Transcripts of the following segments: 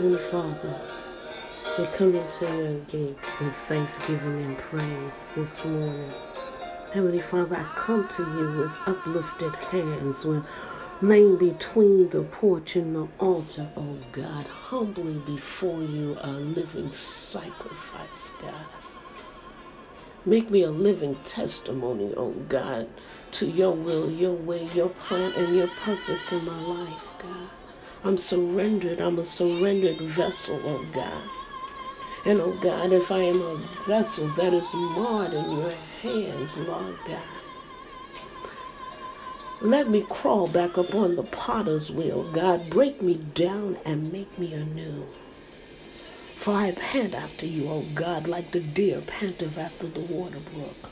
Heavenly Father, we come into your gates with thanksgiving and praise this morning. Heavenly Father, I come to you with uplifted hands, with laying between the porch and the altar, oh God, humbly before you, a living sacrifice, God. Make me a living testimony, oh God, to your will, your way, your plan, and your purpose in my life, God. I'm surrendered. I'm a surrendered vessel, oh God. And oh God, if I am a vessel that is marred in your hands, Lord God, let me crawl back upon the potter's wheel. God, break me down and make me anew. For I pant after you, O God, like the deer panteth after the water brook.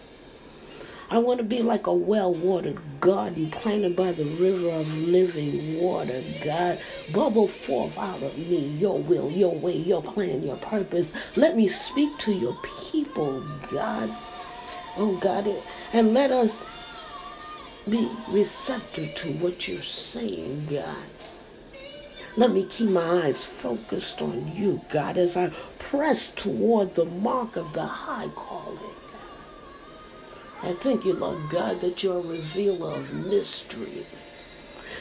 I want to be like a well watered garden planted by the river of living water, God. Bubble forth out of me your will, your way, your plan, your purpose. Let me speak to your people, God. Oh, God, and let us be receptive to what you're saying, God. Let me keep my eyes focused on you, God, as I press toward the mark of the high calling. I thank you, Lord God, that you're a revealer of mysteries.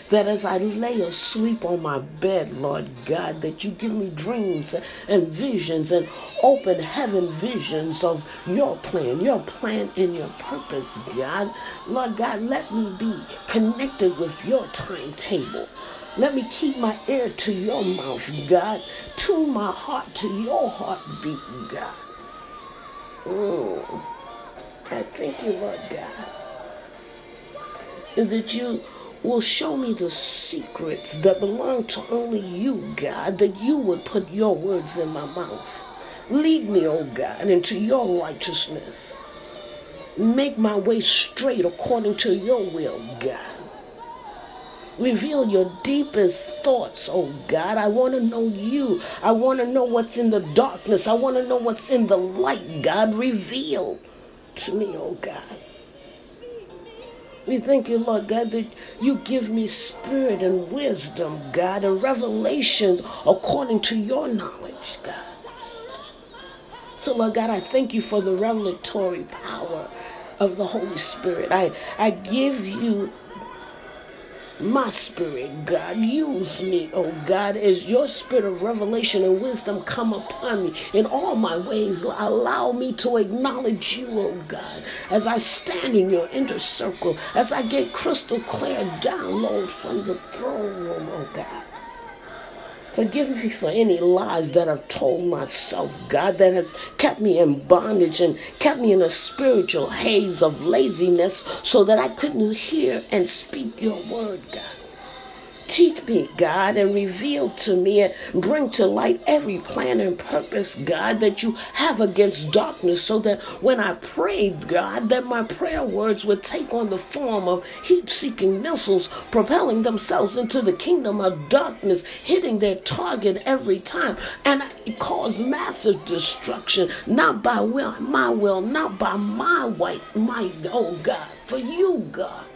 That as I lay asleep on my bed, Lord God, that you give me dreams and visions and open heaven visions of your plan, your plan and your purpose, God. Lord God, let me be connected with your timetable. Let me keep my ear to your mouth, God. Tune my heart to your heartbeat, God. Mm. I thank you, Lord God. And that you will show me the secrets that belong to only you, God, that you would put your words in my mouth. Lead me, O oh God, into your righteousness. Make my way straight according to your will, God. Reveal your deepest thoughts, oh God. I want to know you. I want to know what's in the darkness. I want to know what's in the light, God. Reveal to me, oh God. We thank you, Lord God, that you give me spirit and wisdom, God, and revelations according to your knowledge, God. So, Lord God, I thank you for the revelatory power of the Holy Spirit. I, I give you my spirit, God. Use me, oh God, as your spirit of revelation and wisdom come upon me in all my ways. Allow me to acknowledge you, oh God, as I stand in your inner circle, as I get crystal clear download from the throne room, oh God. Forgive me for any lies that I've told myself, God, that has kept me in bondage and kept me in a spiritual haze of laziness so that I couldn't hear and speak your word, God. Teach me, God, and reveal to me and bring to light every plan and purpose, God, that you have against darkness so that when I prayed, God, that my prayer words would take on the form of heat seeking missiles propelling themselves into the kingdom of darkness, hitting their target every time, and cause massive destruction, not by will, my will, not by my white might, oh God, for you, God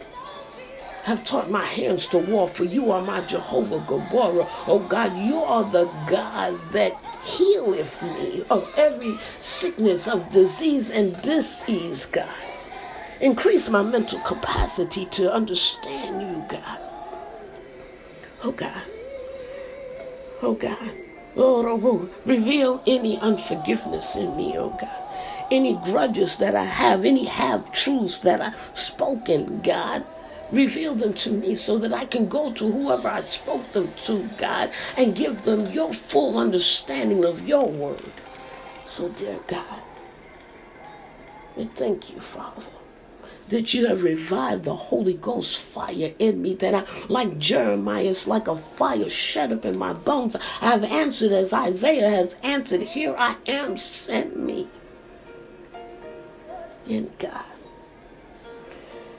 have taught my hands to war, for you are my Jehovah Gabora. Oh God, you are the God that healeth me of every sickness, of disease and disease, God. Increase my mental capacity to understand you, God. Oh God. Oh God. Lord, oh, oh, reveal any unforgiveness in me, oh God any grudges that I have, any half truths that I've spoken, God. Reveal them to me so that I can go to whoever I spoke them to, God, and give them your full understanding of your word. So, dear God, we thank you, Father, that you have revived the Holy Ghost fire in me, that I, like Jeremiah, it's like a fire shut up in my bones. I have answered as Isaiah has answered, Here I am, send me. In God.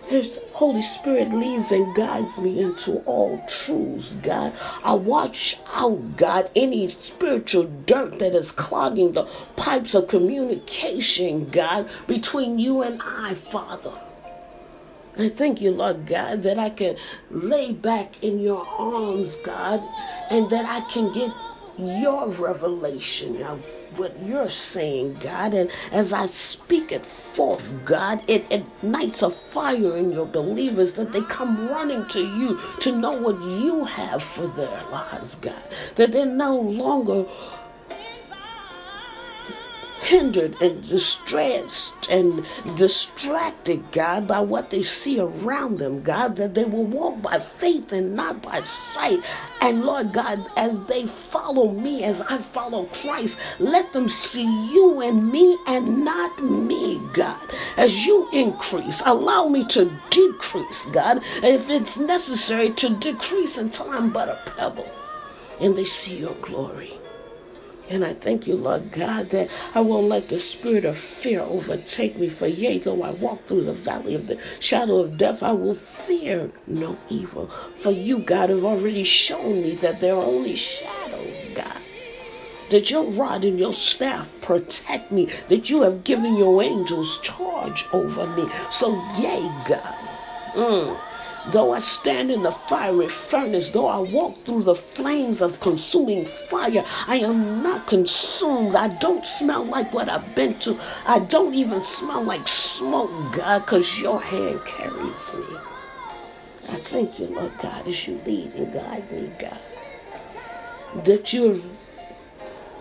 His Holy Spirit leads and guides me into all truths, God. I watch out, God, any spiritual dirt that is clogging the pipes of communication, God, between you and I, Father. I thank you, Lord God, that I can lay back in your arms, God, and that I can get your revelation, now what you're saying, God. And as I speak it forth, God, it ignites a fire in your believers that they come running to you to know what you have for their lives, God. That they're no longer hindered and distressed and distracted, God, by what they see around them, God, that they will walk by faith and not by sight. And Lord God, as they follow me, as I follow Christ, let them see you and me and not me, God. As you increase, allow me to decrease, God, if it's necessary to decrease until I'm but a pebble and they see your glory. And I thank you, Lord God, that I won't let the spirit of fear overtake me. For yea, though I walk through the valley of the shadow of death, I will fear no evil. For you, God, have already shown me that there are only shadows, God. That your rod and your staff protect me, that you have given your angels charge over me. So, yea, God. Mm. Though I stand in the fiery furnace, though I walk through the flames of consuming fire, I am not consumed. I don't smell like what I've been to. I don't even smell like smoke, God, because your hand carries me. I thank you, Lord God, as you lead and guide me, God, that you have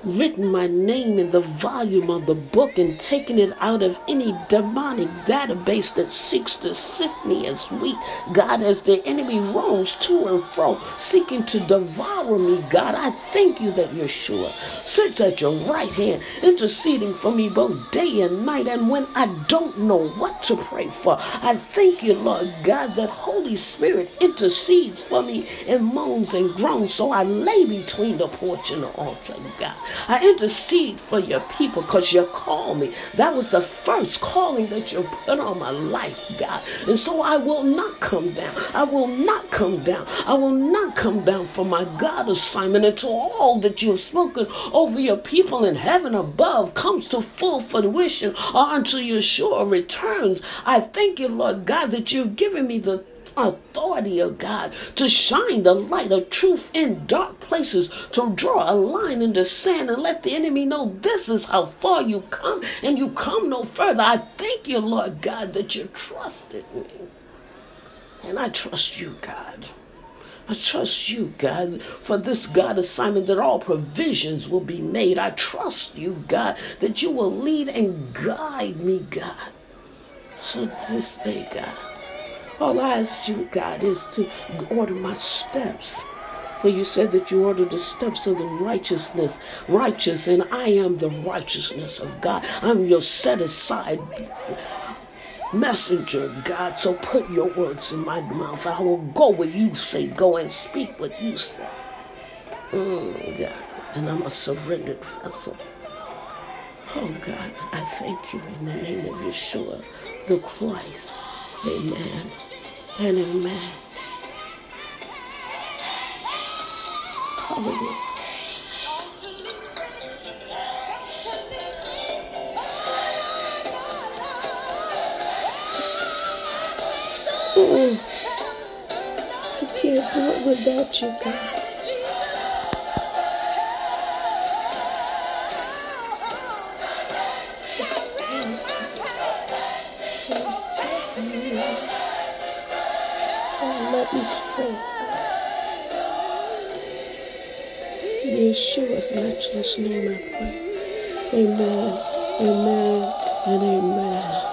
written my name in the volume of the book and taken it out of any demonic database that seeks to sift me as wheat. God, as the enemy roams to and fro, seeking to devour me, God, I thank you that Yeshua. sits at your right hand, interceding for me both day and night. And when I don't know what to pray for, I thank you, Lord God, that Holy Spirit intercedes for me in moans and groans. So I lay between the porch and the altar, God. I intercede for your people because you call me. That was the first calling that you put on my life, God. And so I will not come down. I will not come down. I will not come down for my God assignment until all that you have spoken over your people in heaven above comes to full fruition or until Yeshua returns. I thank you, Lord God, that you've given me the authority of God to shine the light of truth in dark places, to draw a line in the sand and let the enemy know this is how far you come and you come no further. I thank you, Lord God, that you trusted me. And I trust you, God. I trust you, God, for this God assignment that all provisions will be made. I trust you, God, that you will lead and guide me, God. So this day, God, all I ask you, God, is to order my steps. For you said that you order the steps of the righteousness, righteous, and I am the righteousness of God. I'm your set aside messenger, God. So put your words in my mouth. I will go where you say go and speak what you say. Mm, God. And I'm a surrendered vessel. Oh, God, I thank you in the name of Yeshua, the Christ. Amen and amen. Hallelujah. Mm. I can't do it without you, God. Me strength. In Yeshua's matchless name I pray. Amen, amen, and amen.